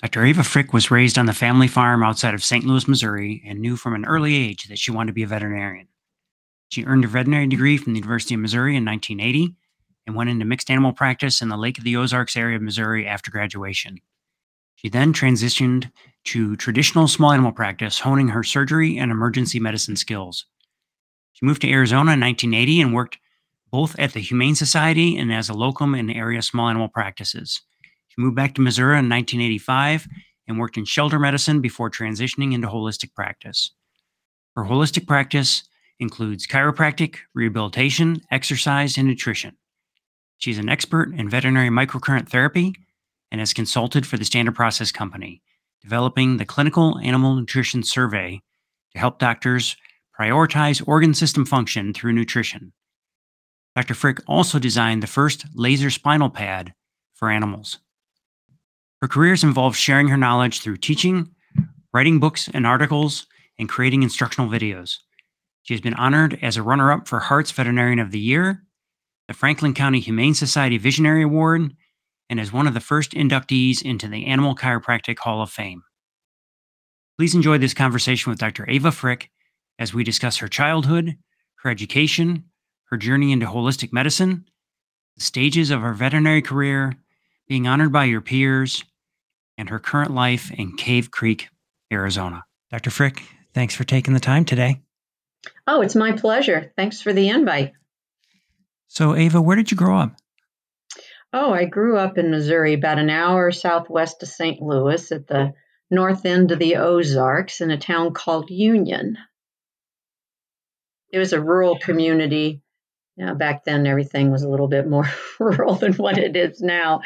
Dr. Ava Frick was raised on the family farm outside of St. Louis, Missouri, and knew from an early age that she wanted to be a veterinarian. She earned a veterinary degree from the University of Missouri in 1980 and went into mixed animal practice in the Lake of the Ozarks area of Missouri after graduation. She then transitioned to traditional small animal practice, honing her surgery and emergency medicine skills. She moved to Arizona in 1980 and worked both at the Humane Society and as a locum in area small animal practices. Moved back to Missouri in 1985 and worked in shelter medicine before transitioning into holistic practice. Her holistic practice includes chiropractic, rehabilitation, exercise, and nutrition. She's an expert in veterinary microcurrent therapy and has consulted for the Standard Process Company, developing the Clinical Animal Nutrition Survey to help doctors prioritize organ system function through nutrition. Dr. Frick also designed the first laser spinal pad for animals. Her careers involved sharing her knowledge through teaching, writing books and articles, and creating instructional videos. She has been honored as a runner up for Hartz Veterinarian of the Year, the Franklin County Humane Society Visionary Award, and as one of the first inductees into the Animal Chiropractic Hall of Fame. Please enjoy this conversation with Dr. Ava Frick as we discuss her childhood, her education, her journey into holistic medicine, the stages of her veterinary career, being honored by your peers, and her current life in Cave Creek, Arizona. Dr. Frick, thanks for taking the time today. Oh, it's my pleasure. Thanks for the invite. So, Ava, where did you grow up? Oh, I grew up in Missouri, about an hour southwest of St. Louis at the north end of the Ozarks in a town called Union. It was a rural community yeah, back then everything was a little bit more rural than what it is now.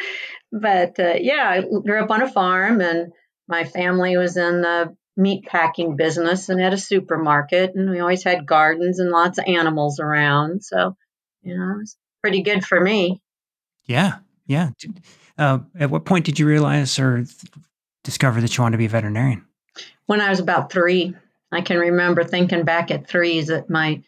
But uh, yeah, I grew up on a farm, and my family was in the meat packing business and had a supermarket, and we always had gardens and lots of animals around. So, you know, it was pretty good for me. Yeah, yeah. Uh, at what point did you realize or discover that you wanted to be a veterinarian? When I was about three. I can remember thinking back at three that my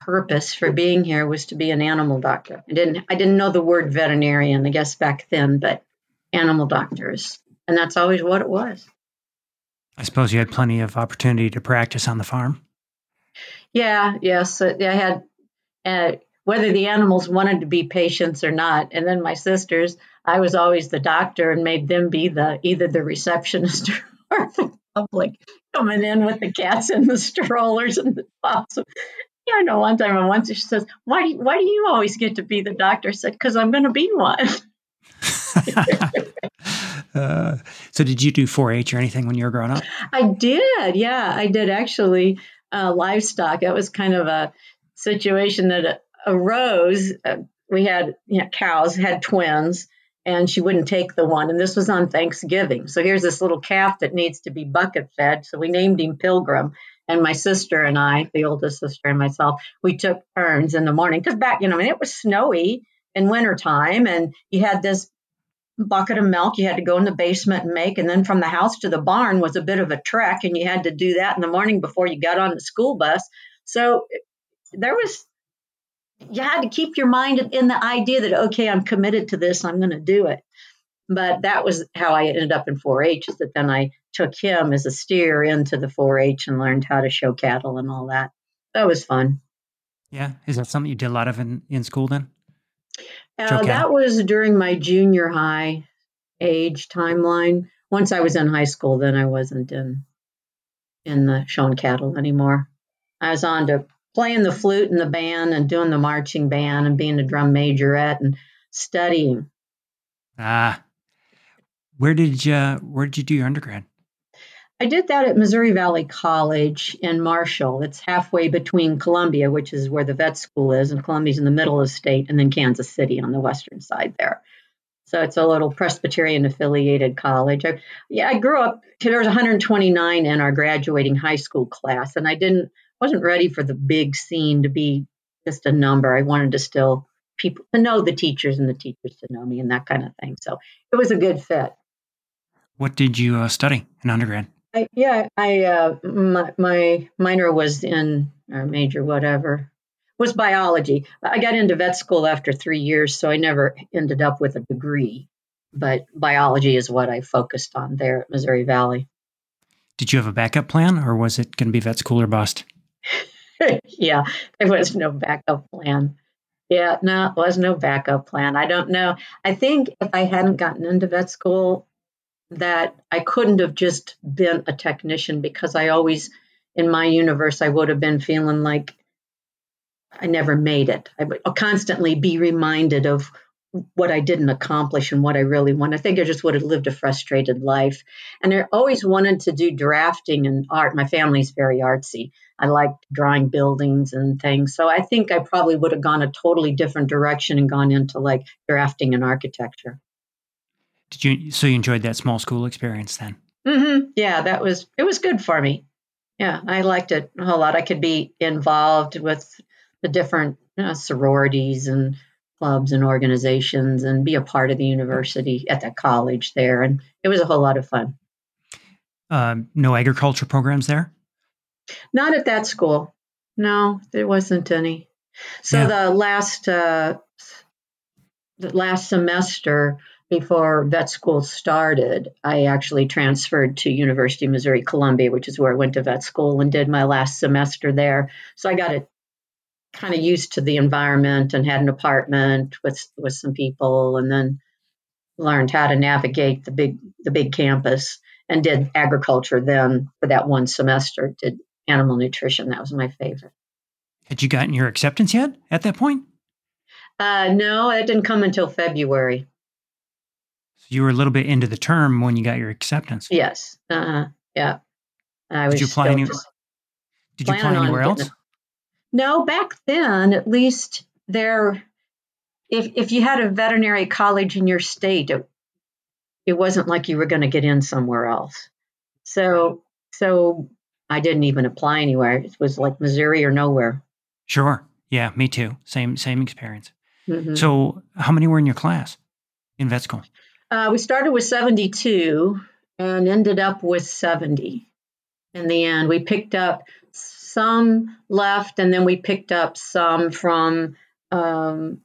purpose for being here was to be an animal doctor. I didn't I didn't know the word veterinarian, I guess back then, but animal doctors. And that's always what it was. I suppose you had plenty of opportunity to practice on the farm. Yeah, yes. Uh, I had uh, whether the animals wanted to be patients or not. And then my sisters, I was always the doctor and made them be the either the receptionist or the public coming in with the cats and the strollers and the pots. Yeah, I know one time and once she says, why do, you, why do you always get to be the doctor? I said, because I'm going to be one. so did you do 4-H or anything when you were growing up? I did. Yeah, I did actually. Uh, livestock. That was kind of a situation that arose. Uh, we had you know, cows, had twins, and she wouldn't take the one. And this was on Thanksgiving. So here's this little calf that needs to be bucket fed. So we named him Pilgrim and my sister and I, the oldest sister and myself, we took turns in the morning because back, you know, I mean, it was snowy in wintertime and you had this bucket of milk you had to go in the basement and make. And then from the house to the barn was a bit of a trek and you had to do that in the morning before you got on the school bus. So there was, you had to keep your mind in the idea that, okay, I'm committed to this, I'm going to do it. But that was how I ended up in 4 H, is that then I took him as a steer into the 4 H and learned how to show cattle and all that. That was fun. Yeah. Is that something you did a lot of in, in school then? Uh, that was during my junior high age timeline. Once I was in high school, then I wasn't in in the showing cattle anymore. I was on to playing the flute in the band and doing the marching band and being a drum majorette and studying. Ah, where did you Where did you do your undergrad? I did that at Missouri Valley College in Marshall. It's halfway between Columbia, which is where the vet school is, and Columbia's in the middle of the state, and then Kansas City on the western side there. So it's a little Presbyterian affiliated college. I, yeah, I grew up. There was 129 in our graduating high school class, and I didn't wasn't ready for the big scene to be just a number. I wanted to still people to know the teachers and the teachers to know me and that kind of thing. So it was a good fit. What did you uh, study in undergrad? I, yeah, I uh, my, my minor was in or major whatever was biology. I got into vet school after three years, so I never ended up with a degree. but biology is what I focused on there at Missouri Valley. Did you have a backup plan, or was it going to be vet school or bust? yeah, there was no backup plan. Yeah, no, it was no backup plan. I don't know. I think if I hadn't gotten into vet school, that I couldn't have just been a technician because I always, in my universe, I would have been feeling like I never made it. I would constantly be reminded of what I didn't accomplish and what I really want. I think I just would have lived a frustrated life. And I always wanted to do drafting and art. My family's very artsy. I liked drawing buildings and things. So I think I probably would have gone a totally different direction and gone into like drafting and architecture. Did you so you enjoyed that small school experience then? Mm-hmm. Yeah, that was it was good for me. Yeah, I liked it a whole lot. I could be involved with the different you know, sororities and clubs and organizations and be a part of the university at that college there. And it was a whole lot of fun. Um, no agriculture programs there? Not at that school. No, there wasn't any. So yeah. the last uh, the last semester before vet school started, I actually transferred to University of Missouri Columbia, which is where I went to vet school and did my last semester there. So I got it kind of used to the environment and had an apartment with with some people and then learned how to navigate the big the big campus and did agriculture then for that one semester did animal nutrition. That was my favorite. Had you gotten your acceptance yet at that point? Uh, no it didn't come until february you were a little bit into the term when you got your acceptance yes uh-huh yeah I did you apply any, did you apply anywhere else no, back then, at least there, if if you had a veterinary college in your state, it, it wasn't like you were going to get in somewhere else. So so I didn't even apply anywhere. It was like Missouri or nowhere. Sure. Yeah, me too. Same same experience. Mm-hmm. So, how many were in your class in vet school? Uh, we started with 72 and ended up with 70 in the end. We picked up some left, and then we picked up some from um,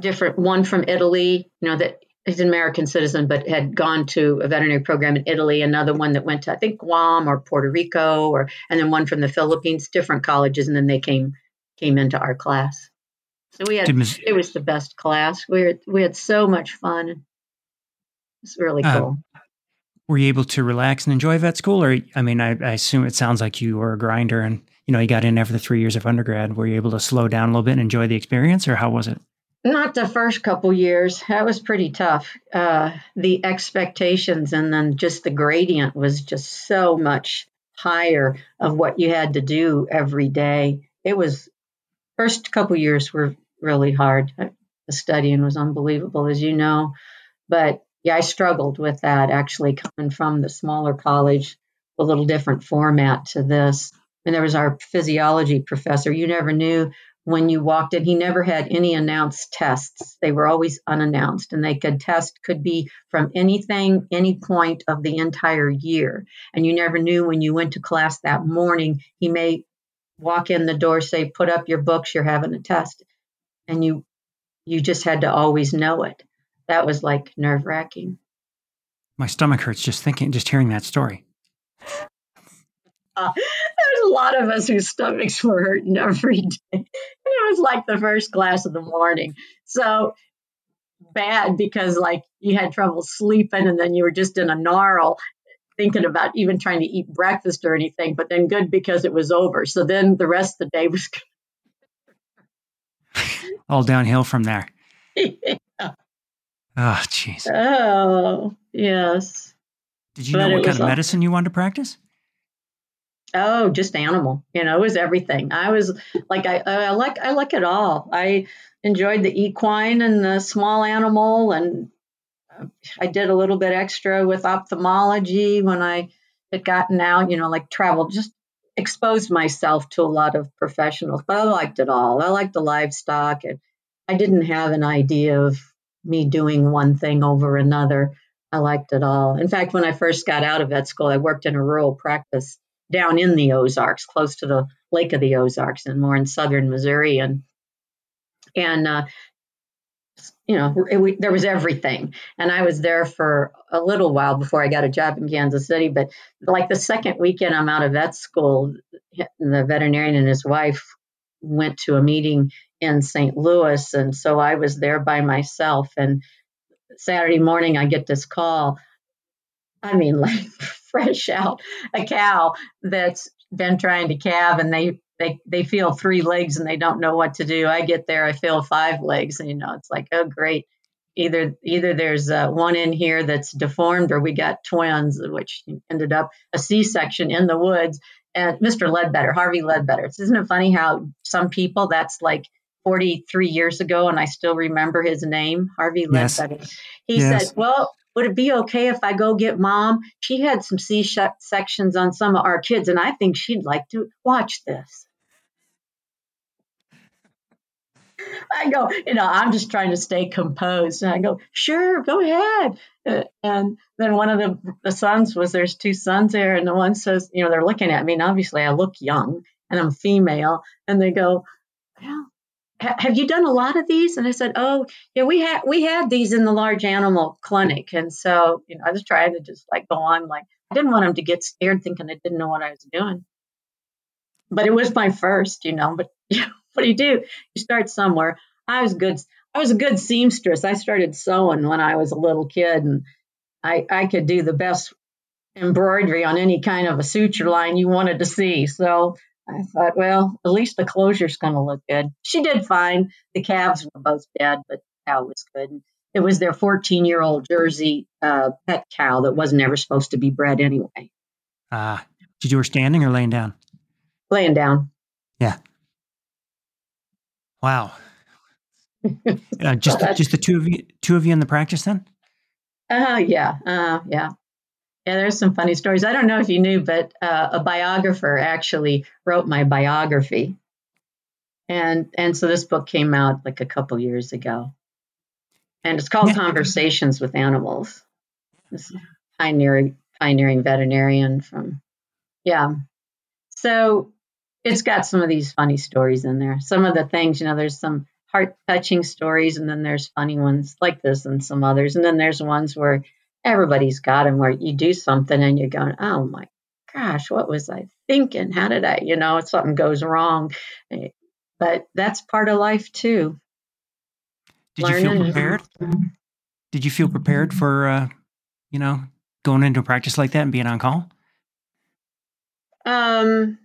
different. One from Italy, you know, that is an American citizen, but had gone to a veterinary program in Italy. Another one that went to I think Guam or Puerto Rico, or and then one from the Philippines. Different colleges, and then they came came into our class. So we had it was the best class. We were, we had so much fun. It's really uh, cool were you able to relax and enjoy vet school or i mean I, I, assume it sounds like you were a grinder and you know, you got in after the three years of undergrad. Were you able to slow down a little bit and enjoy the experience, or how was it? Not the first couple years. That was pretty tough. Uh, the expectations and then just the gradient was just so much higher of what you had to do every day. It was first couple years were really hard. Uh, the studying was unbelievable, as you know. But yeah, I struggled with that actually coming from the smaller college, a little different format to this and there was our physiology professor. You never knew when you walked in. He never had any announced tests. They were always unannounced, and they could test could be from anything, any point of the entire year. And you never knew when you went to class that morning. He may walk in the door, say, "Put up your books. You're having a test," and you you just had to always know it. That was like nerve wracking. My stomach hurts just thinking, just hearing that story. Uh, there's a lot of us whose stomachs were hurting every day. And it was like the first class of the morning. So bad because like you had trouble sleeping and then you were just in a gnarl thinking about even trying to eat breakfast or anything, but then good because it was over. So then the rest of the day was all downhill from there. yeah. Oh, jeez. Oh, yes. Did you but know what kind of medicine you wanted to practice? Oh, just animal. You know, it was everything. I was like, I, I like, I like it all. I enjoyed the equine and the small animal, and I did a little bit extra with ophthalmology when I had gotten out. You know, like travel, just exposed myself to a lot of professionals. But I liked it all. I liked the livestock, and I didn't have an idea of me doing one thing over another. I liked it all. In fact, when I first got out of vet school, I worked in a rural practice down in the Ozarks, close to the Lake of the Ozarks, and more in southern Missouri. And and uh, you know, it, we, there was everything. And I was there for a little while before I got a job in Kansas City. But like the second weekend I'm out of vet school, the veterinarian and his wife went to a meeting in St. Louis. And so I was there by myself. And Saturday morning, I get this call. I mean, like fresh out a cow that's been trying to calve and they they they feel three legs and they don't know what to do. I get there, I feel five legs, and you know it's like, oh great, either either there's uh, one in here that's deformed or we got twins, which ended up a C-section in the woods. And Mr. Ledbetter, Harvey Ledbetter. Isn't it funny how some people that's like 43 years ago and I still remember his name, Harvey yes. He yes. said, "Well, would it be okay if I go get mom? She had some C sections on some of our kids, and I think she'd like to watch this. I go, you know, I'm just trying to stay composed. And I go, sure, go ahead. Uh, and then one of the, the sons was, there's two sons there. And the one says, you know, they're looking at me. And obviously I look young and I'm female. And they go, well, have you done a lot of these? And I said, oh, yeah, we had we had these in the large animal clinic, and so you know, I was trying to just like go on, like I didn't want them to get scared, thinking I didn't know what I was doing. But it was my first, you know. But you know, what do you do? You start somewhere. I was good. I was a good seamstress. I started sewing when I was a little kid, and I I could do the best embroidery on any kind of a suture line you wanted to see. So I thought, well, at least the closure's going to look good. She did fine. The calves were both dead, but the cow was good. It was their 14 year old Jersey uh, pet cow that wasn't ever supposed to be bred anyway. Ah, uh, did you were standing or laying down? Laying down. Yeah. Wow. uh, just just the two of you, two of you in the practice then? Uh, yeah, uh, yeah. Yeah, there's some funny stories. I don't know if you knew, but uh, a biographer actually wrote my biography, and and so this book came out like a couple years ago, and it's called yeah. Conversations with Animals. This pioneering pioneering veterinarian from, yeah. So it's got some of these funny stories in there. Some of the things, you know, there's some heart touching stories, and then there's funny ones like this, and some others, and then there's ones where everybody's got them where you do something and you're going, oh my gosh, what was I thinking? How did I, you know, something goes wrong. Eh, but that's part of life too. Did Learning. you feel prepared? Did you feel prepared for, uh, you know, going into a practice like that and being on call? Um,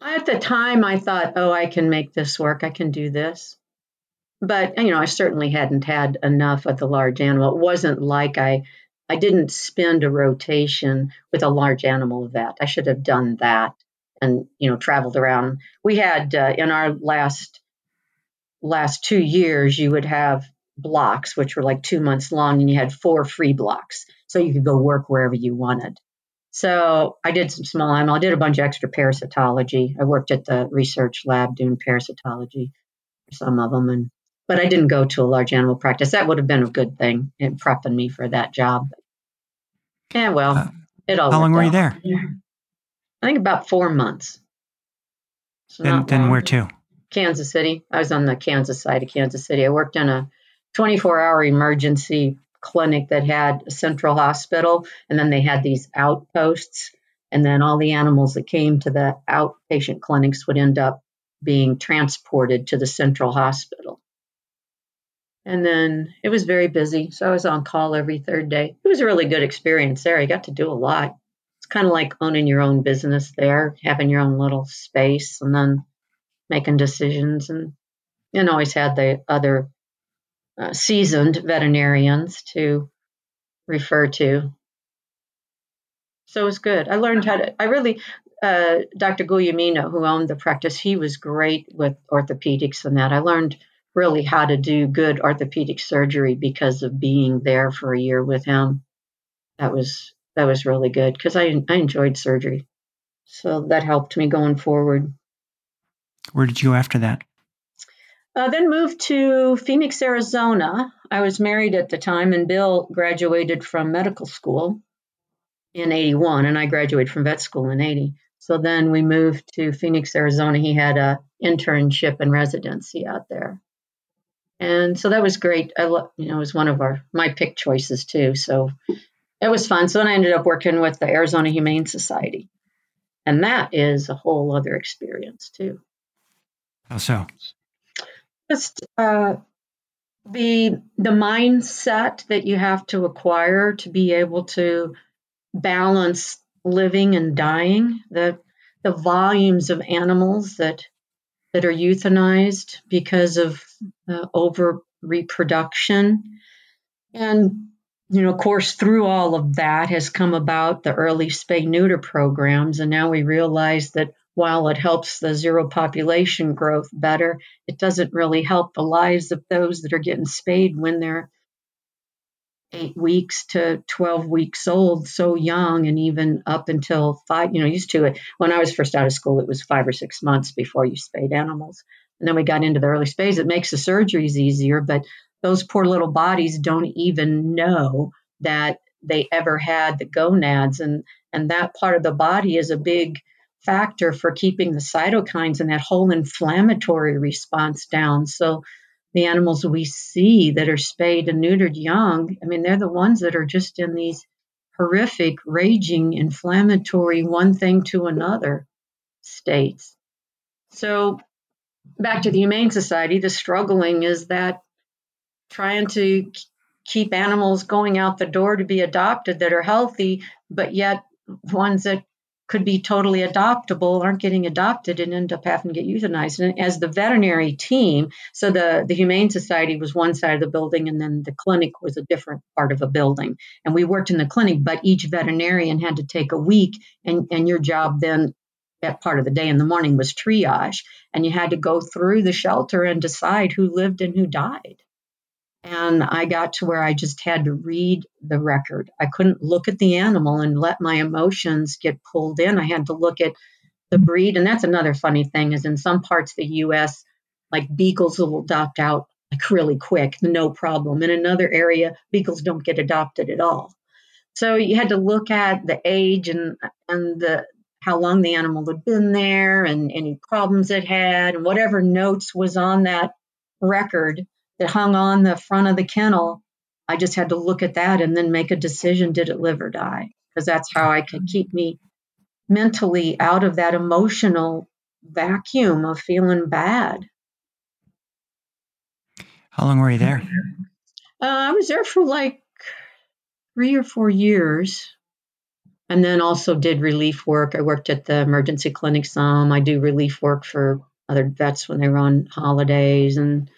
at the time, I thought, oh, I can make this work. I can do this but you know, I certainly hadn't had enough of the large animal. It wasn't like I I didn't spend a rotation with a large animal vet. I should have done that and you know traveled around. We had uh, in our last last two years, you would have blocks which were like two months long, and you had four free blocks, so you could go work wherever you wanted. So I did some small animal. I did a bunch of extra parasitology. I worked at the research lab doing parasitology for some of them, and but I didn't go to a large animal practice. That would have been a good thing in prepping me for that job. Yeah, well, uh, it all. How long were you there? I think about four months. So then, then where to? Kansas City. I was on the Kansas side of Kansas City. I worked in a 24 hour emergency clinic that had a central hospital, and then they had these outposts. And then all the animals that came to the outpatient clinics would end up being transported to the central hospital. And then it was very busy. So I was on call every third day. It was a really good experience there. I got to do a lot. It's kind of like owning your own business there, having your own little space and then making decisions. And, and always had the other uh, seasoned veterinarians to refer to. So it was good. I learned how to, I really, uh, Dr. Guglielmino, who owned the practice, he was great with orthopedics and that. I learned really how to do good orthopedic surgery because of being there for a year with him. That was that was really good because I I enjoyed surgery, so that helped me going forward. Where did you go after that? Uh, then moved to Phoenix, Arizona. I was married at the time, and Bill graduated from medical school in 81, and I graduated from vet school in 80. So then we moved to Phoenix, Arizona. He had a internship and residency out there. And so that was great. I love, you know, it was one of our my pick choices too. So it was fun. So then I ended up working with the Arizona Humane Society, and that is a whole other experience too. How so? Just uh, the the mindset that you have to acquire to be able to balance living and dying. The the volumes of animals that that are euthanized because of uh, over reproduction. And, you know, of course, through all of that has come about the early spay neuter programs. And now we realize that while it helps the zero population growth better, it doesn't really help the lives of those that are getting spayed when they're eight weeks to 12 weeks old, so young, and even up until five, you know, used to it. When I was first out of school, it was five or six months before you spayed animals. And then we got into the early spays. It makes the surgeries easier, but those poor little bodies don't even know that they ever had the gonads. And, and that part of the body is a big factor for keeping the cytokines and that whole inflammatory response down. So the animals we see that are spayed and neutered young, I mean, they're the ones that are just in these horrific, raging, inflammatory, one thing to another states. So, back to the Humane Society, the struggling is that trying to keep animals going out the door to be adopted that are healthy, but yet ones that could be totally adoptable aren't getting adopted and end up having to get euthanized. And as the veterinary team, so the, the Humane Society was one side of the building and then the clinic was a different part of a building. And we worked in the clinic, but each veterinarian had to take a week and, and your job then that part of the day in the morning was triage. And you had to go through the shelter and decide who lived and who died. And I got to where I just had to read the record. I couldn't look at the animal and let my emotions get pulled in. I had to look at the breed. And that's another funny thing is in some parts of the US, like beagles will adopt out like really quick, no problem. In another area, beagles don't get adopted at all. So you had to look at the age and and the how long the animal had been there and any problems it had and whatever notes was on that record that hung on the front of the kennel, I just had to look at that and then make a decision did it live or die? Because that's how I could keep me mentally out of that emotional vacuum of feeling bad. How long were you there? Uh, I was there for like three or four years. And then also did relief work. I worked at the emergency clinic some. I do relief work for other vets when they were on holidays and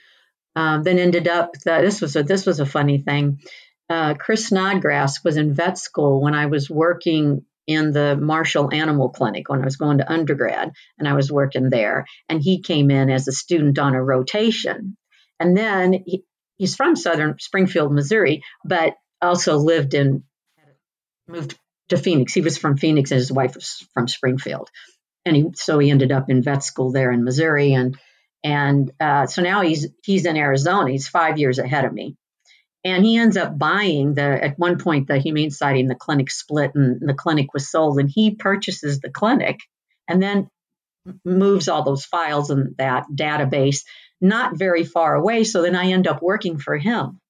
um, then ended up that this was a this was a funny thing. Uh, Chris Snodgrass was in vet school when I was working in the Marshall Animal Clinic when I was going to undergrad, and I was working there. And he came in as a student on a rotation, and then he, he's from Southern Springfield, Missouri, but also lived in moved to Phoenix. He was from Phoenix, and his wife was from Springfield, and he so he ended up in vet school there in Missouri, and and uh, so now he's he's in Arizona. He's five years ahead of me, and he ends up buying the. At one point, the Humane Society and the clinic split, and the clinic was sold, and he purchases the clinic, and then moves all those files and that database not very far away. So then I end up working for him.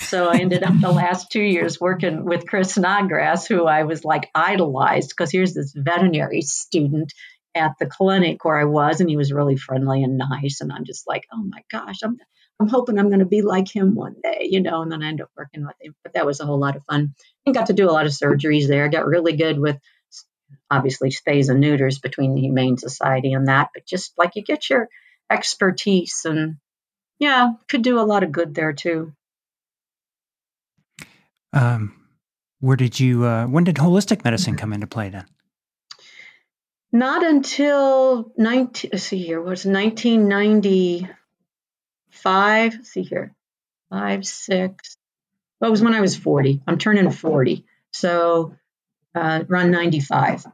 So I ended up the last two years working with Chris Snodgrass, who I was like idolized because here's this veterinary student at the clinic where I was, and he was really friendly and nice. And I'm just like, oh my gosh, I'm I'm hoping I'm going to be like him one day, you know. And then I ended up working with him, but that was a whole lot of fun. And got to do a lot of surgeries there. I Got really good with obviously spays and neuters between the Humane Society and that, but just like you get your expertise and yeah, could do a lot of good there too. Um, where did you? Uh, when did holistic medicine come into play then? Not until 19, let's see here, was 1995. Let's see here, five, six. Well, it was when I was 40. I'm turning 40. So uh, around 95.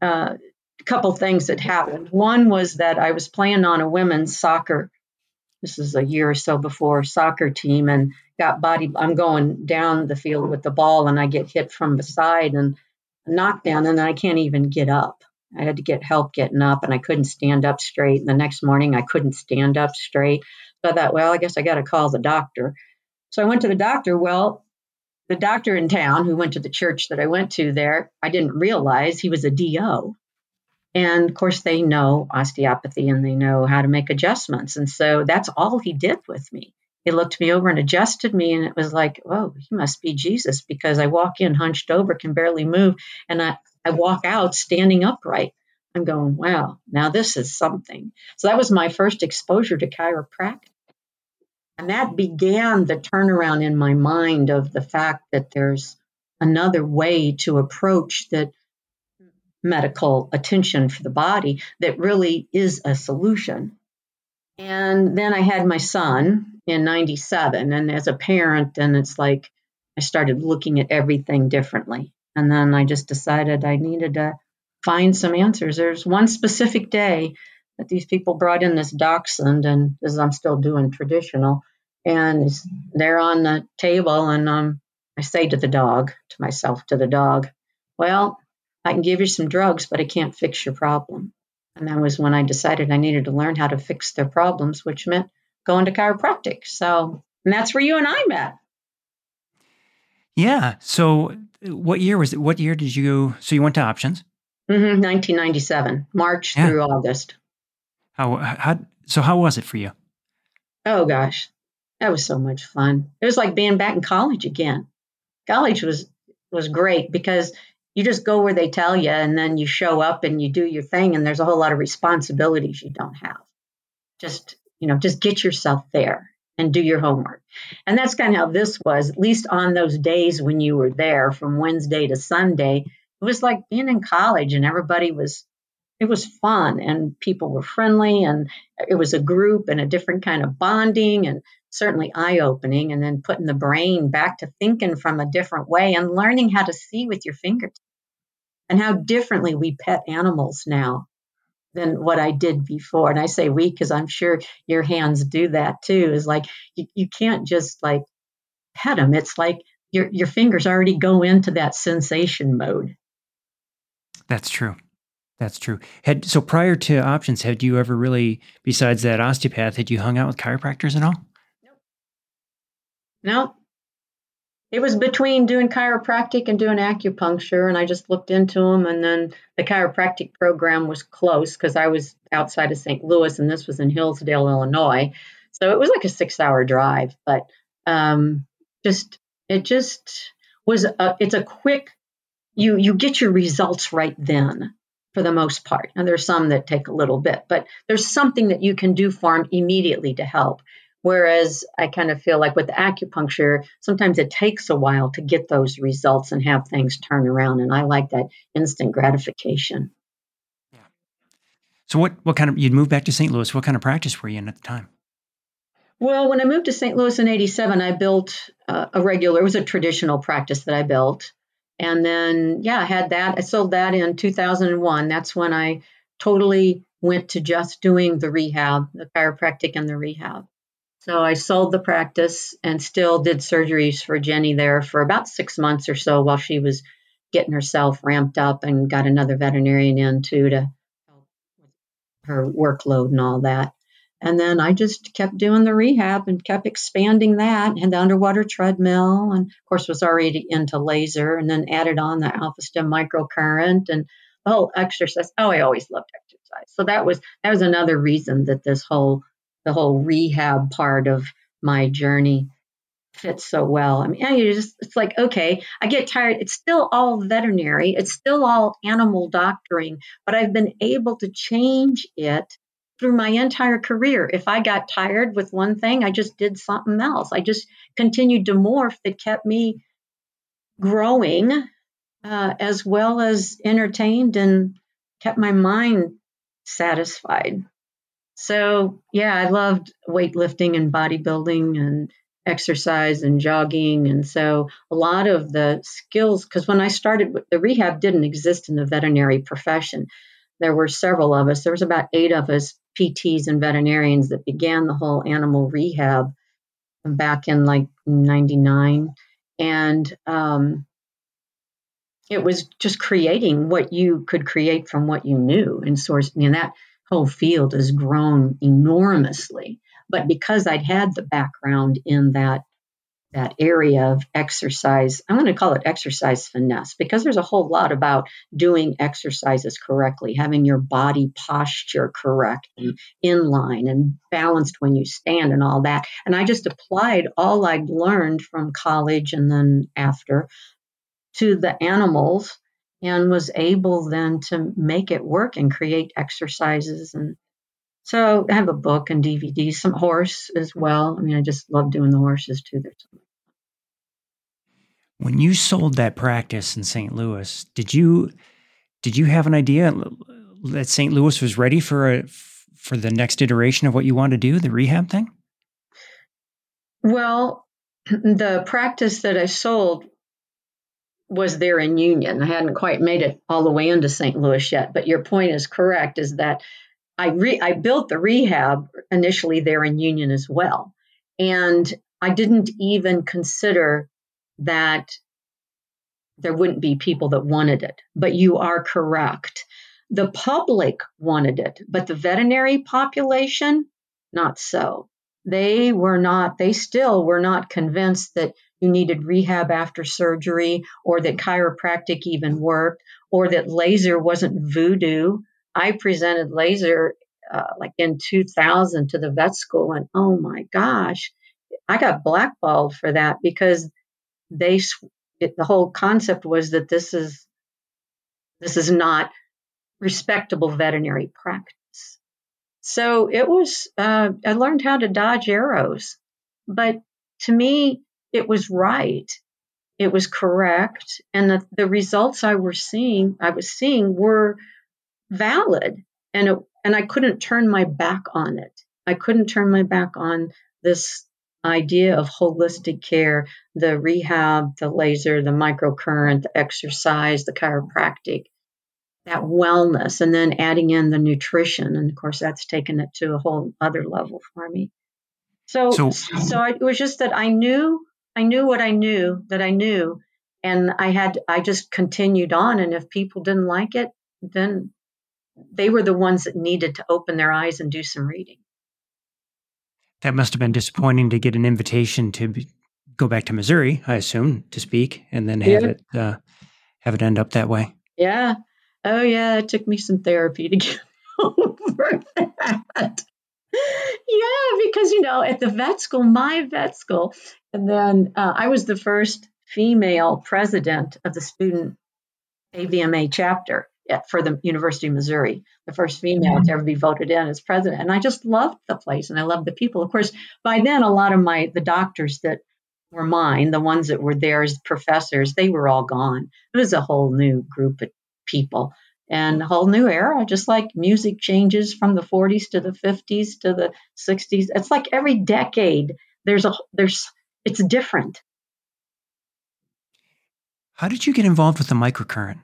Uh, a couple things that happened. One was that I was playing on a women's soccer. This is a year or so before soccer team, and got body. I'm going down the field with the ball, and I get hit from the side and knocked down, and I can't even get up. I had to get help getting up and I couldn't stand up straight. And the next morning I couldn't stand up straight. So I thought, well, I guess I got to call the doctor. So I went to the doctor. Well, the doctor in town who went to the church that I went to there, I didn't realize he was a DO. And of course, they know osteopathy and they know how to make adjustments. And so that's all he did with me. He looked me over and adjusted me, and it was like, oh, he must be Jesus because I walk in hunched over, can barely move, and I, I walk out standing upright. I'm going, wow, now this is something. So that was my first exposure to chiropractic. And that began the turnaround in my mind of the fact that there's another way to approach that medical attention for the body that really is a solution. And then I had my son in 97. And as a parent, then it's like I started looking at everything differently. And then I just decided I needed to find some answers. There's one specific day that these people brought in this dachshund, and as I'm still doing traditional, and they're on the table, and um, I say to the dog, to myself, to the dog, well, I can give you some drugs, but I can't fix your problem. And that was when I decided I needed to learn how to fix their problems, which meant going to chiropractic. So, and that's where you and I met. Yeah. So, what year was it? What year did you? So you went to options. Mm-hmm, 1997, March yeah. through August. How how so? How was it for you? Oh gosh, that was so much fun. It was like being back in college again. College was was great because you just go where they tell you and then you show up and you do your thing and there's a whole lot of responsibilities you don't have just you know just get yourself there and do your homework. And that's kind of how this was at least on those days when you were there from wednesday to sunday it was like being in college and everybody was it was fun and people were friendly and it was a group and a different kind of bonding and certainly eye opening and then putting the brain back to thinking from a different way and learning how to see with your fingertips and how differently we pet animals now than what I did before. And I say we because I'm sure your hands do that too. Is like you, you can't just like pet them. It's like your your fingers already go into that sensation mode. That's true. That's true. Had so prior to options, had you ever really, besides that osteopath, had you hung out with chiropractors at all? No. It was between doing chiropractic and doing acupuncture, and I just looked into them. And then the chiropractic program was close because I was outside of St. Louis, and this was in Hillsdale, Illinois. So it was like a six-hour drive, but um, just it just was. A, it's a quick. You you get your results right then for the most part. And there's some that take a little bit, but there's something that you can do for them immediately to help. Whereas I kind of feel like with acupuncture, sometimes it takes a while to get those results and have things turn around. And I like that instant gratification. Yeah. So what, what kind of, you'd moved back to St. Louis. What kind of practice were you in at the time? Well, when I moved to St. Louis in 87, I built uh, a regular, it was a traditional practice that I built. And then, yeah, I had that. I sold that in 2001. That's when I totally went to just doing the rehab, the chiropractic and the rehab. So I sold the practice and still did surgeries for Jenny there for about six months or so while she was getting herself ramped up and got another veterinarian in too to help with her workload and all that. And then I just kept doing the rehab and kept expanding that and the underwater treadmill and of course was already into laser and then added on the Alpha-Stim microcurrent and the whole exercise. Oh, I always loved exercise. So that was that was another reason that this whole the whole rehab part of my journey fits so well. I mean, you just it's like okay, I get tired. It's still all veterinary. It's still all animal doctoring, but I've been able to change it through my entire career. If I got tired with one thing, I just did something else. I just continued to morph that kept me growing uh, as well as entertained and kept my mind satisfied. So, yeah, I loved weightlifting and bodybuilding and exercise and jogging. And so, a lot of the skills, because when I started, the rehab didn't exist in the veterinary profession. There were several of us, there was about eight of us, PTs and veterinarians, that began the whole animal rehab back in like 99. And um, it was just creating what you could create from what you knew and source. And that whole field has grown enormously. But because I'd had the background in that that area of exercise, I'm going to call it exercise finesse because there's a whole lot about doing exercises correctly, having your body posture correct and in line and balanced when you stand and all that. And I just applied all I'd learned from college and then after to the animals and was able then to make it work and create exercises and so I have a book and DVD, some horse as well. I mean, I just love doing the horses too. They're so when you sold that practice in St. Louis, did you did you have an idea that St. Louis was ready for a for the next iteration of what you want to do, the rehab thing? Well, the practice that I sold was there in Union. I hadn't quite made it all the way into St. Louis yet, but your point is correct. Is that I re- I built the rehab initially there in Union as well, and I didn't even consider that there wouldn't be people that wanted it. But you are correct. The public wanted it, but the veterinary population, not so. They were not, they still were not convinced that you needed rehab after surgery or that chiropractic even worked or that laser wasn't voodoo. I presented laser uh, like in 2000 to the vet school and oh my gosh, I got blackballed for that because they it, the whole concept was that this is this is not respectable veterinary practice. So it was uh, I learned how to dodge arrows, but to me it was right. It was correct, and the, the results I were seeing I was seeing were valid, and it, and I couldn't turn my back on it. I couldn't turn my back on this idea of holistic care, the rehab, the laser, the microcurrent, the exercise, the chiropractic, that wellness, and then adding in the nutrition. And of course, that's taken it to a whole other level for me. So, so, so I, it was just that I knew, I knew what I knew that I knew, and I had, I just continued on. And if people didn't like it, then they were the ones that needed to open their eyes and do some reading. That must have been disappointing to get an invitation to be, go back to Missouri, I assume, to speak, and then have yeah. it uh, have it end up that way. Yeah. Oh yeah, it took me some therapy to get over that. yeah, because you know, at the vet school, my vet school, and then uh, I was the first female president of the student AVMA chapter for the University of Missouri, the first female to ever be voted in as president. And I just loved the place and I loved the people. Of course, by then, a lot of my the doctors that were mine, the ones that were there as professors, they were all gone. It was a whole new group of people and a whole new era, just like music changes from the 40s to the 50s to the 60s. It's like every decade there's a there's it's different. How did you get involved with the microcurrent?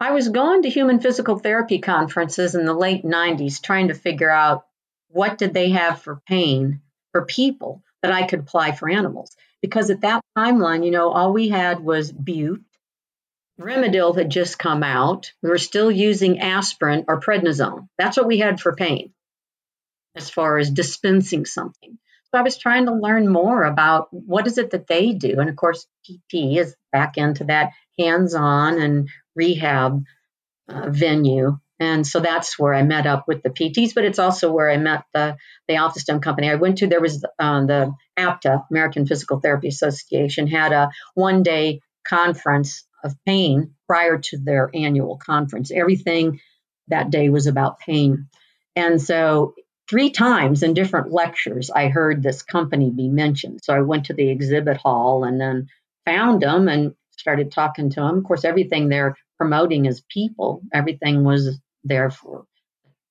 I was going to human physical therapy conferences in the late 90s trying to figure out what did they have for pain for people that I could apply for animals. Because at that timeline, you know, all we had was bute. Rimadyl had just come out. We were still using aspirin or prednisone. That's what we had for pain as far as dispensing something. So I was trying to learn more about what is it that they do. And of course, PT is back into that hands-on and rehab uh, venue. And so that's where I met up with the PTs, but it's also where I met the the Alpha-Stim company. I went to there was um, the APTA American Physical Therapy Association had a one day conference of pain prior to their annual conference. Everything that day was about pain, and so three times in different lectures I heard this company be mentioned. So I went to the exhibit hall and then found them and started talking to them. Of course, everything they're promoting is people. Everything was there for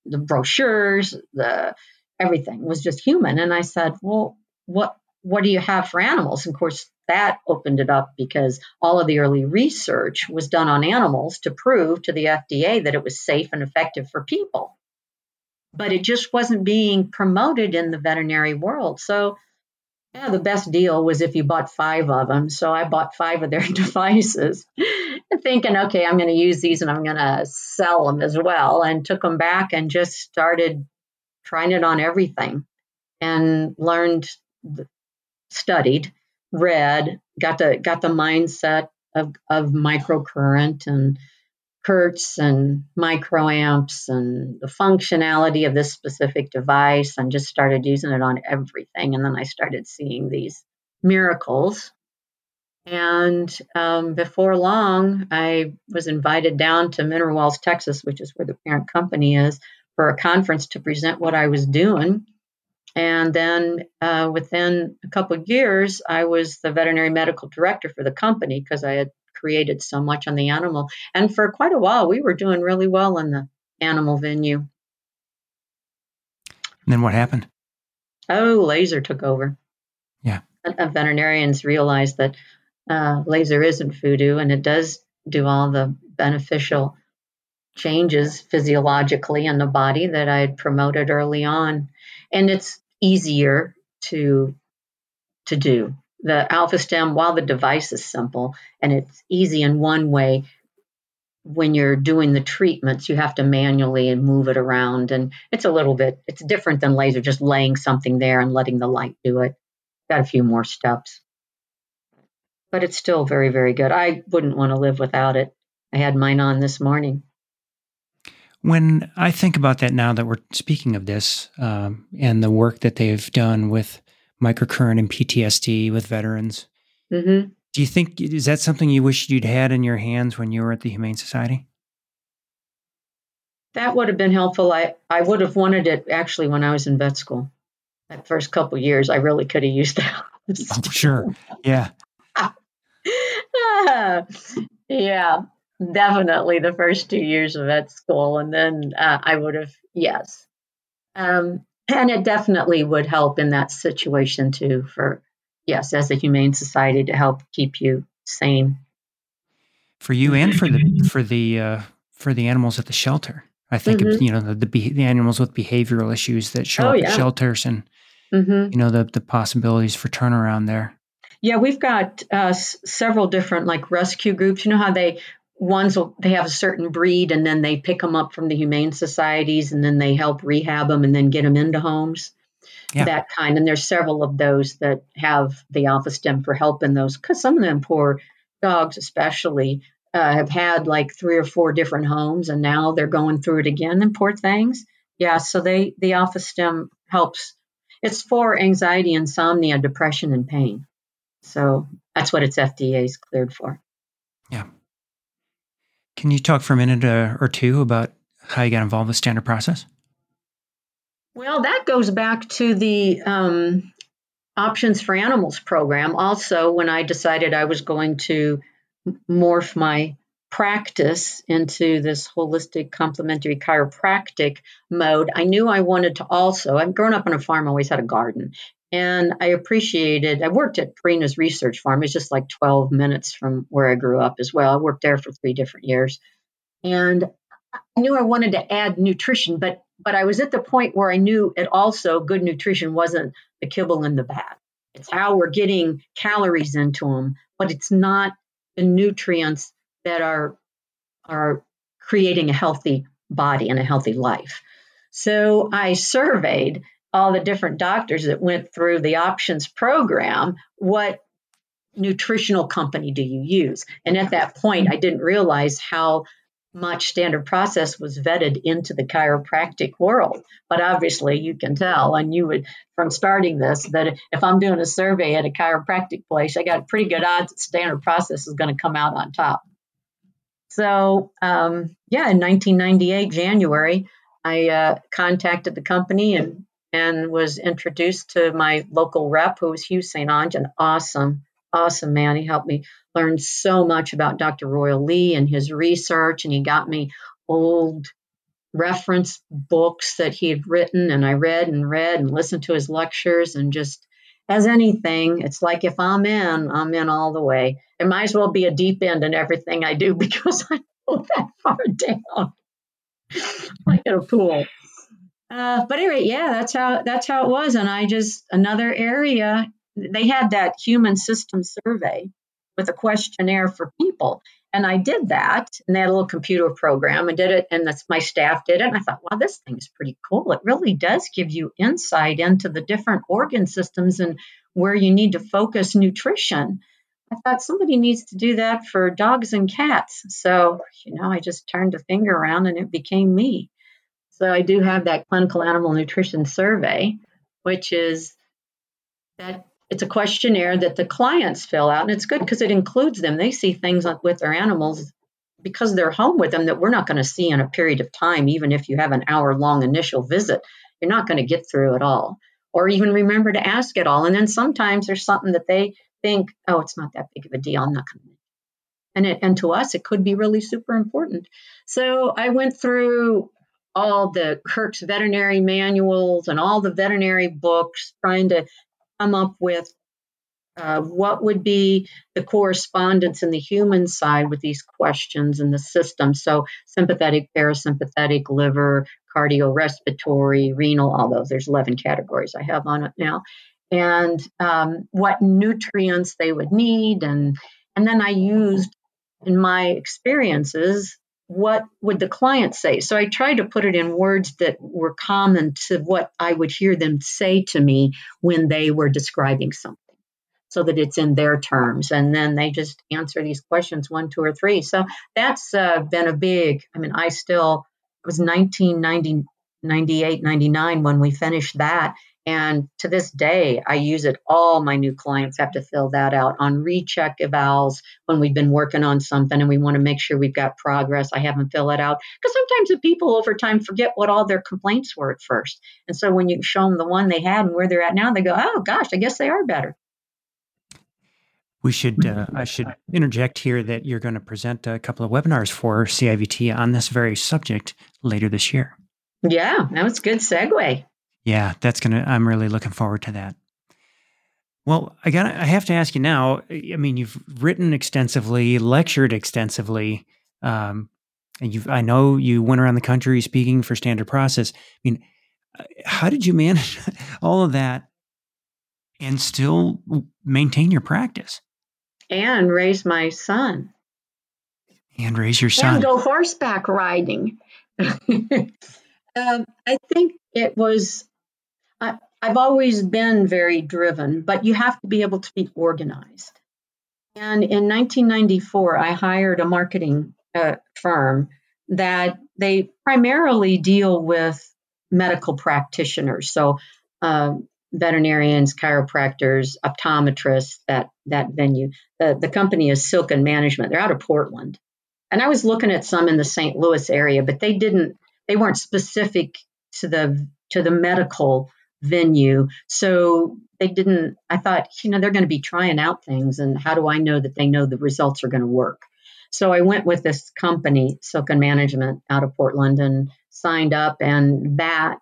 the brochures, the everything was just human. And I said, well, what what do you have for animals? And of course, that opened it up because all of the early research was done on animals to prove to the FDA that it was safe and effective for people. But it just wasn't being promoted in the veterinary world. So yeah, the best deal was if you bought five of them. So I bought five of their devices, thinking, okay, I'm going to use these and I'm going to sell them as well. And took them back and just started trying it on everything. and learned, studied, read, got the got the mindset of of microcurrent and hertz and microamps and the functionality of this specific device and just started using it on everything. And then I started seeing these miracles. And um, before long, I was invited down to Mineral Wells, Texas, which is where the parent company is, for a conference to present what I was doing. And then uh, within a couple years, I was the veterinary medical director for the company because I had created so much on the animal. And for quite a while, we were doing really well in the animal venue. And then what happened? Oh, laser took over. Yeah. Veterinarians realized that uh, laser isn't voodoo and it does do all the beneficial changes physiologically in the body that I had promoted early on. And it's easier to to do. The Alpha-Stim, while the device is simple and it's easy in one way, when you're doing the treatments, you have to manually move it around. And it's a little bit, it's different than laser, just laying something there and letting the light do it. Got a few more steps. But it's still very, very good. I wouldn't want to live without it. I had mine on this morning. When I think about that now that we're speaking of this um, and the work that they've done with microcurrent and PTSD with veterans, mm-hmm. do you think is that something you wish you'd had in your hands when you were at the Humane Society? That would have been helpful. I, I would have wanted it actually when I was in vet school. That first couple years, I really could have used that. oh, sure. Yeah. yeah definitely the first two years of vet school, and then uh, I would have yes, um, and it definitely would help in that situation too. For yes, as a humane society to help keep you sane. For you and for the for the uh, for the animals at the shelter. I think mm-hmm. you know the, the, the animals with behavioral issues that show oh, up yeah. at shelters and mm-hmm. you know the the possibilities for turnaround there. Yeah, we've got uh, s- several different like rescue groups. You know how they ones will, they have a certain breed and then they pick them up from the humane societies and then they help rehab them and then get them into homes. Yeah. that kind and there's several of those that have the Alpha-Stim for helping those because some of them poor dogs especially uh, have had like three or four different homes and now they're going through it again and poor things. Yeah so they the Alpha-Stim helps. It's for anxiety insomnia depression and pain. So that's what its fda is cleared for. Yeah can you talk for a minute uh, or two about how you got involved with standard process? Well, that goes back to the um, Options for Animals program. Also, when I decided I was going to morph my practice into this holistic complementary chiropractic mode, I knew I wanted to also. I've grown up on a farm, always had a garden. And I appreciated, I worked at Purina's research farm. It's just like 12 minutes from where I grew up as well. I worked there for three different years. And I knew I wanted to add nutrition, but but I was at the point where I knew it also good nutrition wasn't the kibble in the bag. It's how we're getting calories into them, but it's not the nutrients that are are creating a healthy body and a healthy life. So I surveyed all the different doctors that went through the options program, what nutritional company do you use? And at that point, I didn't realize how much standard process was vetted into the chiropractic world. But obviously, you can tell, and you would from starting this, that if I'm doing a survey at a chiropractic place, I got pretty good odds that standard process is going to come out on top. So, um, yeah, in 1998, January, I uh, contacted the company and and was introduced to my local rep, who was Hugh St. Onge, an awesome, awesome man. He helped me learn so much about Dr. Royal Lee and his research, and he got me old reference books that he had written, and I read and read and listened to his lectures, and just as anything, it's like if I'm in, I'm in all the way. It might as well be a deep end in everything I do because I go that far down, like in a pool. Uh, but anyway, yeah, that's how that's how it was. And I just another area they had that human system survey with a questionnaire for people, and I did that, and they had a little computer program. and did it, and that's my staff did it. And I thought, wow, this thing is pretty cool. It really does give you insight into the different organ systems and where you need to focus nutrition. I thought somebody needs to do that for dogs and cats. So, you know, I just turned a finger around and it became me. So I do have that clinical animal nutrition survey, which is that it's a questionnaire that the clients fill out. And it's good because it includes them. They see things with their animals because they're home with them that we're not going to see in a period of time, even if you have an hour long initial visit. You're not going to get through it all or even remember to ask it all. And then sometimes there's something that they think, oh, it's not that big of a deal. I'm not going to. And it, and to us, it could be really super important. So I went through all the Kirk's veterinary manuals and all the veterinary books, trying to come up with uh, what would be the correspondence in the human side with these questions in the system. So, sympathetic, parasympathetic, liver, cardiorespiratory, renal, all those. There's 11 categories I have on it now and um, what nutrients they would need and and then i used in my experiences what would the client say? So i tried to put it in words that were common to what i would hear them say to me when they were describing something so that it's in their terms and then they just answer these questions one two or three. So that's uh, been a big i mean i still it was 1990 98 99 when we finished that and to this day, I use it. All my new clients have to fill that out on recheck evals when we've been working on something and we want to make sure we've got progress. I have them fill it out because sometimes the people over time forget what all their complaints were at first. And so when you show them the one they had and where they're at now, they go, oh gosh, I guess they are better. We should, uh, I should interject here that you're going to present a couple of webinars for CIVT on this very subject later this year. Yeah, that was a good segue. Yeah, that's gonna. I'm really looking forward to that. Well, I got. I have to ask you now. I mean, you've written extensively, lectured extensively, um, and you've. I know you went around the country speaking for Standard Process. I mean, how did you manage all of that and still maintain your practice and raise my son and raise your son and go horseback riding? um, I think it was I, I've always been very driven, but you have to be able to be organized. And in 1994, I hired a marketing uh, firm that they primarily deal with medical practitioners, so uh, veterinarians, chiropractors, optometrists. That that venue. The the company is Silken Management. They're out of Portland, and I was looking at some in the St. Louis area, but they didn't. They weren't specific to the to the medical venue. So they didn't, I thought, you know, they're going to be trying out things. And how do I know that they know the results are going to work? So I went with this company, Silken Management, out of Portland and signed up. And that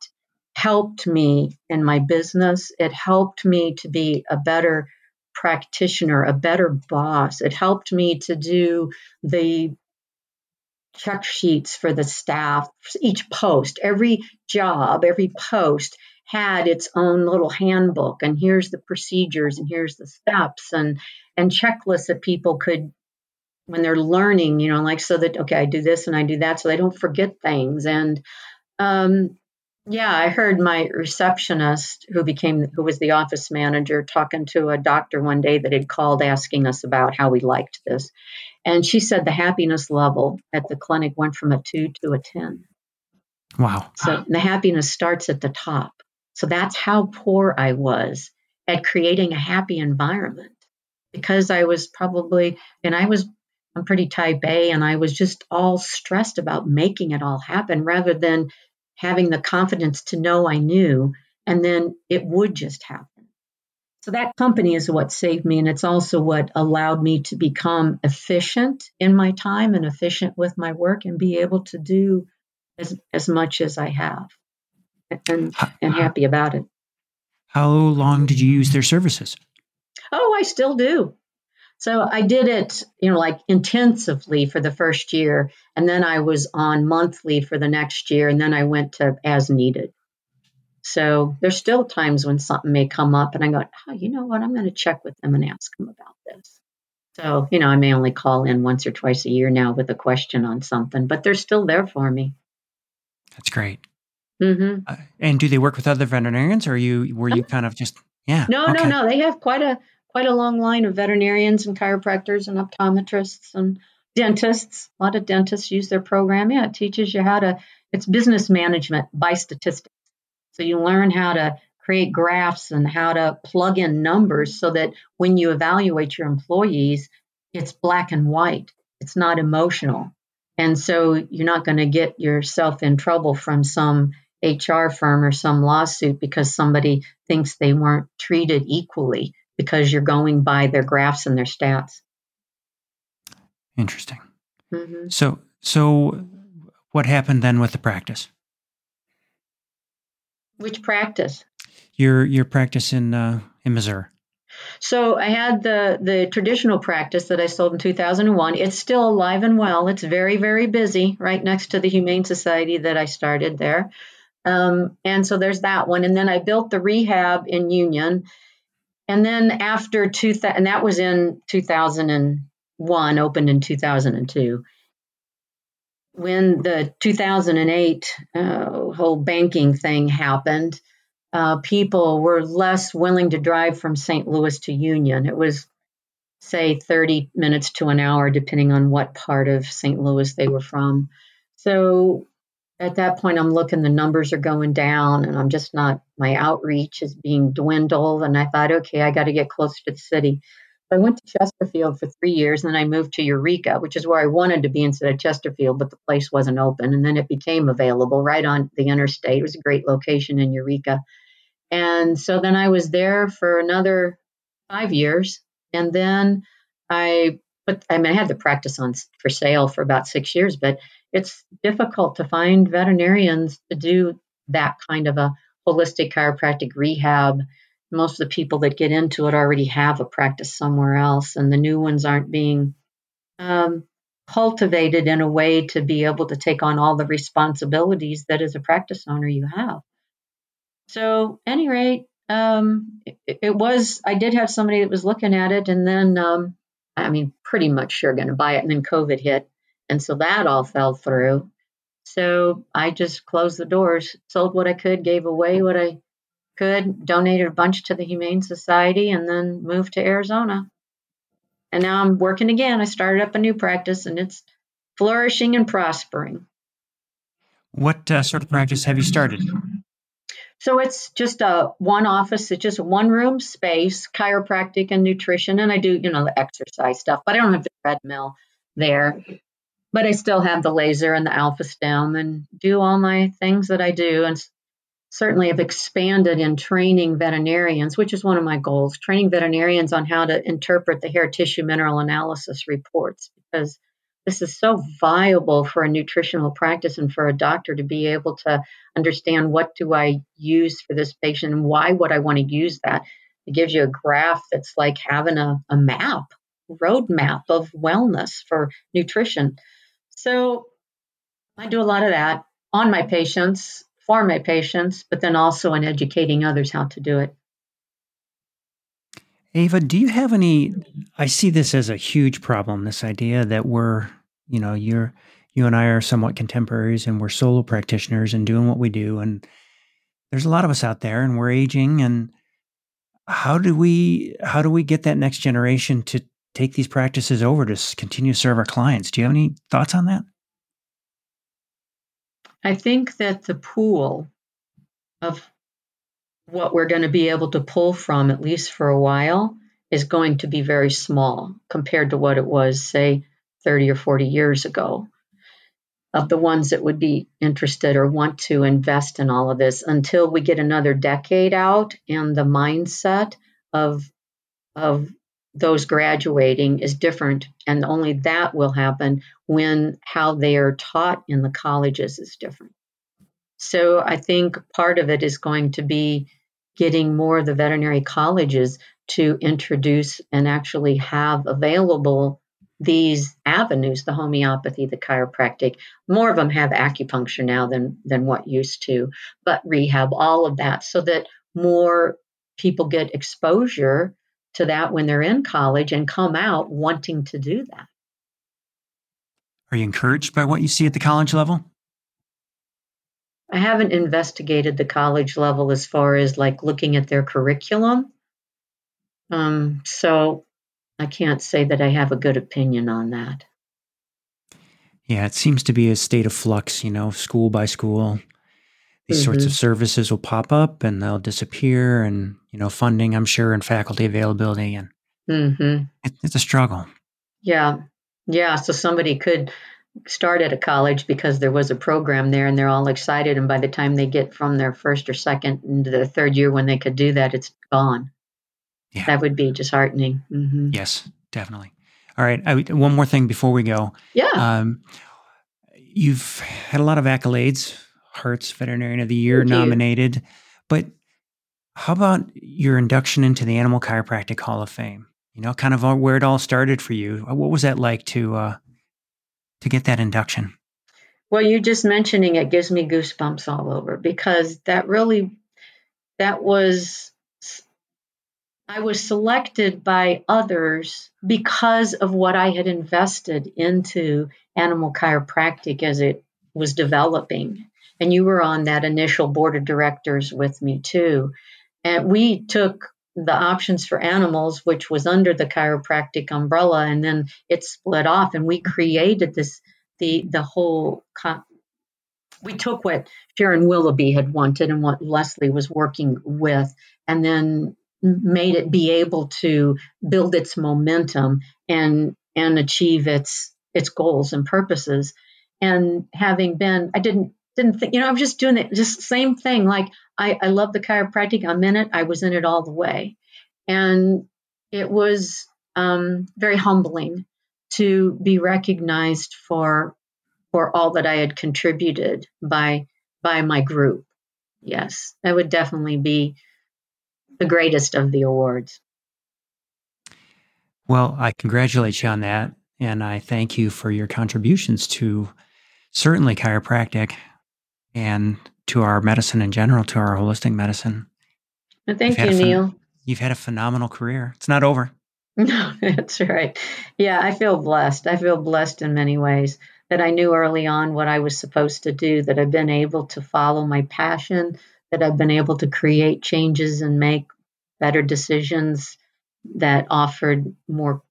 helped me in my business. It helped me to be a better practitioner, a better boss. It helped me to do the check sheets for the staff, each post, every job, every post had its own little handbook and here's the procedures and here's the steps and and checklists that people could when they're learning you know like so that okay i do this and i do that so they don't forget things. And um yeah i heard my receptionist who became who was the office manager talking to a doctor one day that had called asking us about how we liked this. And she said the happiness level at the clinic went from a 2 to a 10 wow. So the happiness starts at the top so that's how poor I was at creating a happy environment because I was probably, and I was, I'm pretty type A, and I was just all stressed about making it all happen rather than having the confidence to know I knew and then it would just happen. So that company is what saved me, and it's also what allowed me to become efficient in my time and efficient with my work and be able to do as, as much as I have and, and happy about it. How long did you use their services? Oh, I still do. So I did it, you know, like intensively for the first year, and then I was on monthly for the next year, and then I went to as needed. So there's still times when something may come up, and I go, oh, you know what? I'm going to check with them and ask them about this. So, you know, I may only call in once or twice a year now with a question on something, but they're still there for me. That's great. Hmm Uh, and do they work with other veterinarians, or you were you kind of just yeah? No, no, no. They have quite a quite a long line of veterinarians and chiropractors and optometrists and dentists. A lot of dentists use their program. Yeah, it teaches you how to. It's business management by statistics. So you learn how to create graphs and how to plug in numbers so that when you evaluate your employees, it's black and white. It's not emotional. And so you're not going to get yourself in trouble from some HR firm or some lawsuit because somebody thinks they weren't treated equally because you're going by their graphs and their stats. Interesting. hmm So so what happened then with the practice? Which practice? Your your practice in uh, in Missouri. So I had the the traditional practice that I sold in 2001. It's still alive and well. It's very very busy, right next to the Humane Society that I started there. Um, and so there's that one. And then I built the rehab in Union. And then after two, and that was in 2001, opened in 2002. When the 2008 uh, whole banking thing happened, uh, people were less willing to drive from St. Louis to Union. It was, say, 30 minutes to an hour, depending on what part of St. Louis they were from. So at that point, I'm looking, the numbers are going down, and I'm just not, my outreach is being dwindled. And I thought, okay, I got to get closer to the city. So I went to Chesterfield for three years, and then I moved to Eureka, which is where I wanted to be instead of Chesterfield, but the place wasn't open. And then it became available right on the interstate. It was a great location in Eureka. And so then I was there for another five years. And then I but I mean I had the practice on for sale for about six years, but it's difficult to find veterinarians to do that kind of a holistic chiropractic rehab. Most of the people that get into it already have a practice somewhere else, and the new ones aren't being um, cultivated in a way to be able to take on all the responsibilities that as a practice owner you have. So, any rate, um, it, it was, I did have somebody that was looking at it, and then, um, I mean, pretty much sure going to buy it, and then COVID hit. And so that all fell through. So I just closed the doors, sold what I could, gave away what I could, donated a bunch to the Humane Society, and then moved to Arizona. And now I'm working again. I started up a new practice, and it's flourishing and prospering. What uh, sort of practice have you started? So it's just a one office, it's just a one room space, chiropractic and nutrition. And I do, you know, the exercise stuff, but I don't have the treadmill there. But I still have the laser and the Alpha-Stim and do all my things that I do. And certainly have expanded in training veterinarians, which is one of my goals, training veterinarians on how to interpret the hair tissue mineral analysis reports because this is so viable for a nutritional practice and for a doctor to be able to understand what do I use for this patient and why would I want to use that. It gives you a graph that's like having a, a map, roadmap of wellness for nutrition. So I do a lot of that on my patients, for my patients, but then also in educating others how to do it. Ava, do you have any? I see this as a huge problem. This idea that we're, you know, you're, you and I are somewhat contemporaries, and we're solo practitioners and doing what we do, and there's a lot of us out there, and we're aging. And how do we, how do we get that next generation to take these practices over to continue to serve our clients? Do you have any thoughts on that? I think that the pool of what we're going to be able to pull from, at least for a while, is going to be very small compared to what it was, say, 30 or 40 years ago. Of the ones that would be interested or want to invest in all of this until we get another decade out and the mindset of, of those graduating is different. And only that will happen when how they are taught in the colleges is different. So I think part of it is going to be getting more of the veterinary colleges to introduce and actually have available these avenues the homeopathy the chiropractic more of them have acupuncture now than than what used to but rehab all of that so that more people get exposure to that when they're in college and come out wanting to do that. Are you encouraged by what you see at the college level? I haven't investigated the college level as far as like looking at their curriculum. Um, so I can't say that I have a good opinion on that. Yeah, it seems to be a state of flux, you know, school by school. These mm-hmm. sorts of services will pop up and they'll disappear, and, you know, funding, I'm sure, and faculty availability. And mm-hmm. it, it's a struggle. Yeah. Yeah. So somebody could start at a college because there was a program there and they're all excited. And by the time they get from their first or second into their third year when they could do that, it's gone. Yeah. That would be disheartening. Mm-hmm. Yes, definitely. All right. I, one more thing before we go. Yeah. Um, you've had a lot of accolades, Hartz Veterinarian of the Year Thank nominated, you. but how about your induction into the Animal Chiropractic Hall of Fame? You know, kind of where it all started for you. What was that like to uh, to get that induction? Well, you just mentioning it gives me goosebumps all over because that really that was I was selected by others because of what I had invested into animal chiropractic as it was developing. And you were on that initial board of directors with me too. And we took the options for animals, which was under the chiropractic umbrella, and then it split off, and we created this the the whole. we took what Sharon Willoughby had wanted and what Leslie was working with, and then made it be able to build its momentum and and achieve its its goals and purposes. And having been, I didn't didn't think, you know, I was just doing it, just same thing. Like I, I love the chiropractic. I'm in it. I was in it all the way. And it was um, very humbling to be recognized for for all that I had contributed by by my group. Yes, that would definitely be the greatest of the awards. Well, I congratulate you on that. And I thank you for your contributions to certainly chiropractic and to our medicine in general, to our holistic medicine. Well, thank you, Neil. You've had a phenomenal career. It's not over. No, that's right. Yeah, I feel blessed. I feel blessed in many ways that I knew early on what I was supposed to do, that I've been able to follow my passion, that I've been able to create changes and make better decisions that offered more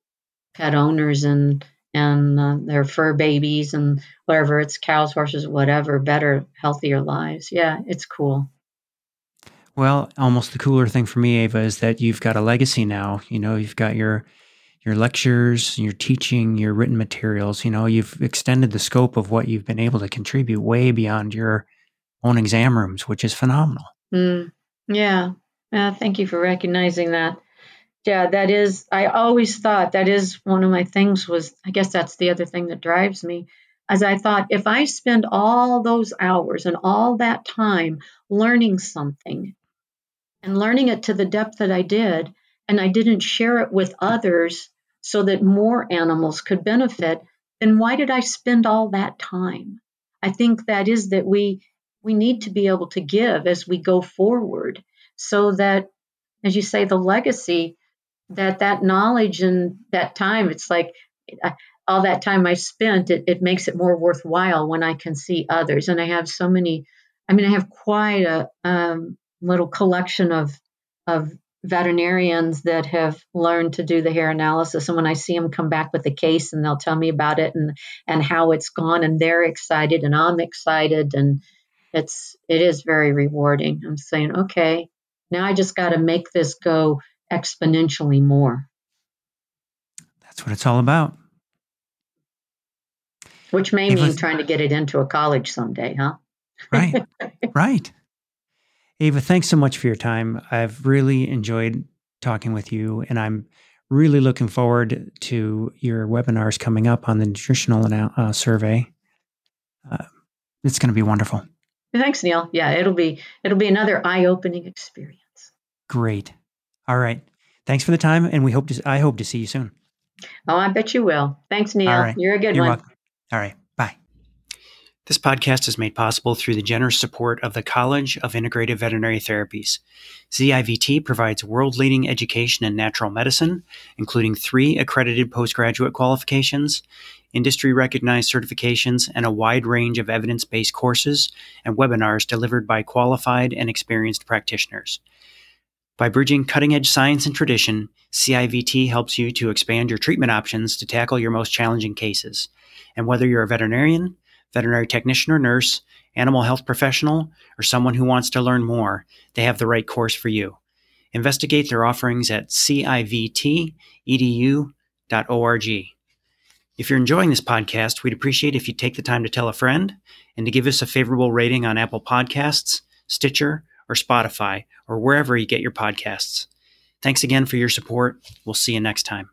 pet owners and and uh, their fur babies and whatever it's cows, horses, whatever, better, healthier lives. Yeah, it's cool. Well, almost the cooler thing for me, Ava, is that you've got a legacy now. You know, you've got your your lectures, your teaching, your written materials. You know, you've extended the scope of what you've been able to contribute way beyond your own exam rooms, which is phenomenal. Mm, yeah. Uh, thank you for recognizing that. Yeah, that is, I always thought that is one of my things was, I guess that's the other thing that drives me. As I thought, if I spend all those hours and all that time learning something and learning it to the depth that I did, and I didn't share it with others so that more animals could benefit, then why did I spend all that time? I think that is that we we need to be able to give as we go forward so that as you say the legacy that that knowledge and that time it's like all that time i spent it, it makes it more worthwhile when i can see others. And i have so many i mean i have quite a um, little collection of of veterinarians that have learned to do the hair analysis. And when i see them come back with a case and they'll tell me about it and and how it's gone and they're excited and i'm excited and it's it is very rewarding. I'm saying okay now i just got to make this go exponentially more. That's what it's all about. Which may mean trying to get it into a college someday, huh? right, right. Ava, thanks so much for your time. I've really enjoyed talking with you, and I'm really looking forward to your webinars coming up on the nutritional uh, survey. Uh, it's going to be wonderful. Thanks, Neil. Yeah, it'll be it'll be another eye-opening experience. Great. All right. Thanks for the time, and we hope to. I hope to see you soon. Oh, I bet you will. Thanks, Neil. You're a good You're one. Welcome. All right. Bye. This podcast is made possible through the generous support of the College of Integrative Veterinary Therapies. CIVT provides world leading education in natural medicine, including three accredited postgraduate qualifications, industry recognized certifications, and a wide range of evidence based courses and webinars delivered by qualified and experienced practitioners. By bridging cutting edge science and tradition, CIVT helps you to expand your treatment options to tackle your most challenging cases. And whether you're a veterinarian, veterinary technician or nurse, animal health professional, or someone who wants to learn more, they have the right course for you. Investigate their offerings at civtedu.org. If you're enjoying this podcast, we'd appreciate if you take the time to tell a friend and to give us a favorable rating on Apple Podcasts, Stitcher, or Spotify, or wherever you get your podcasts. Thanks again for your support. We'll see you next time.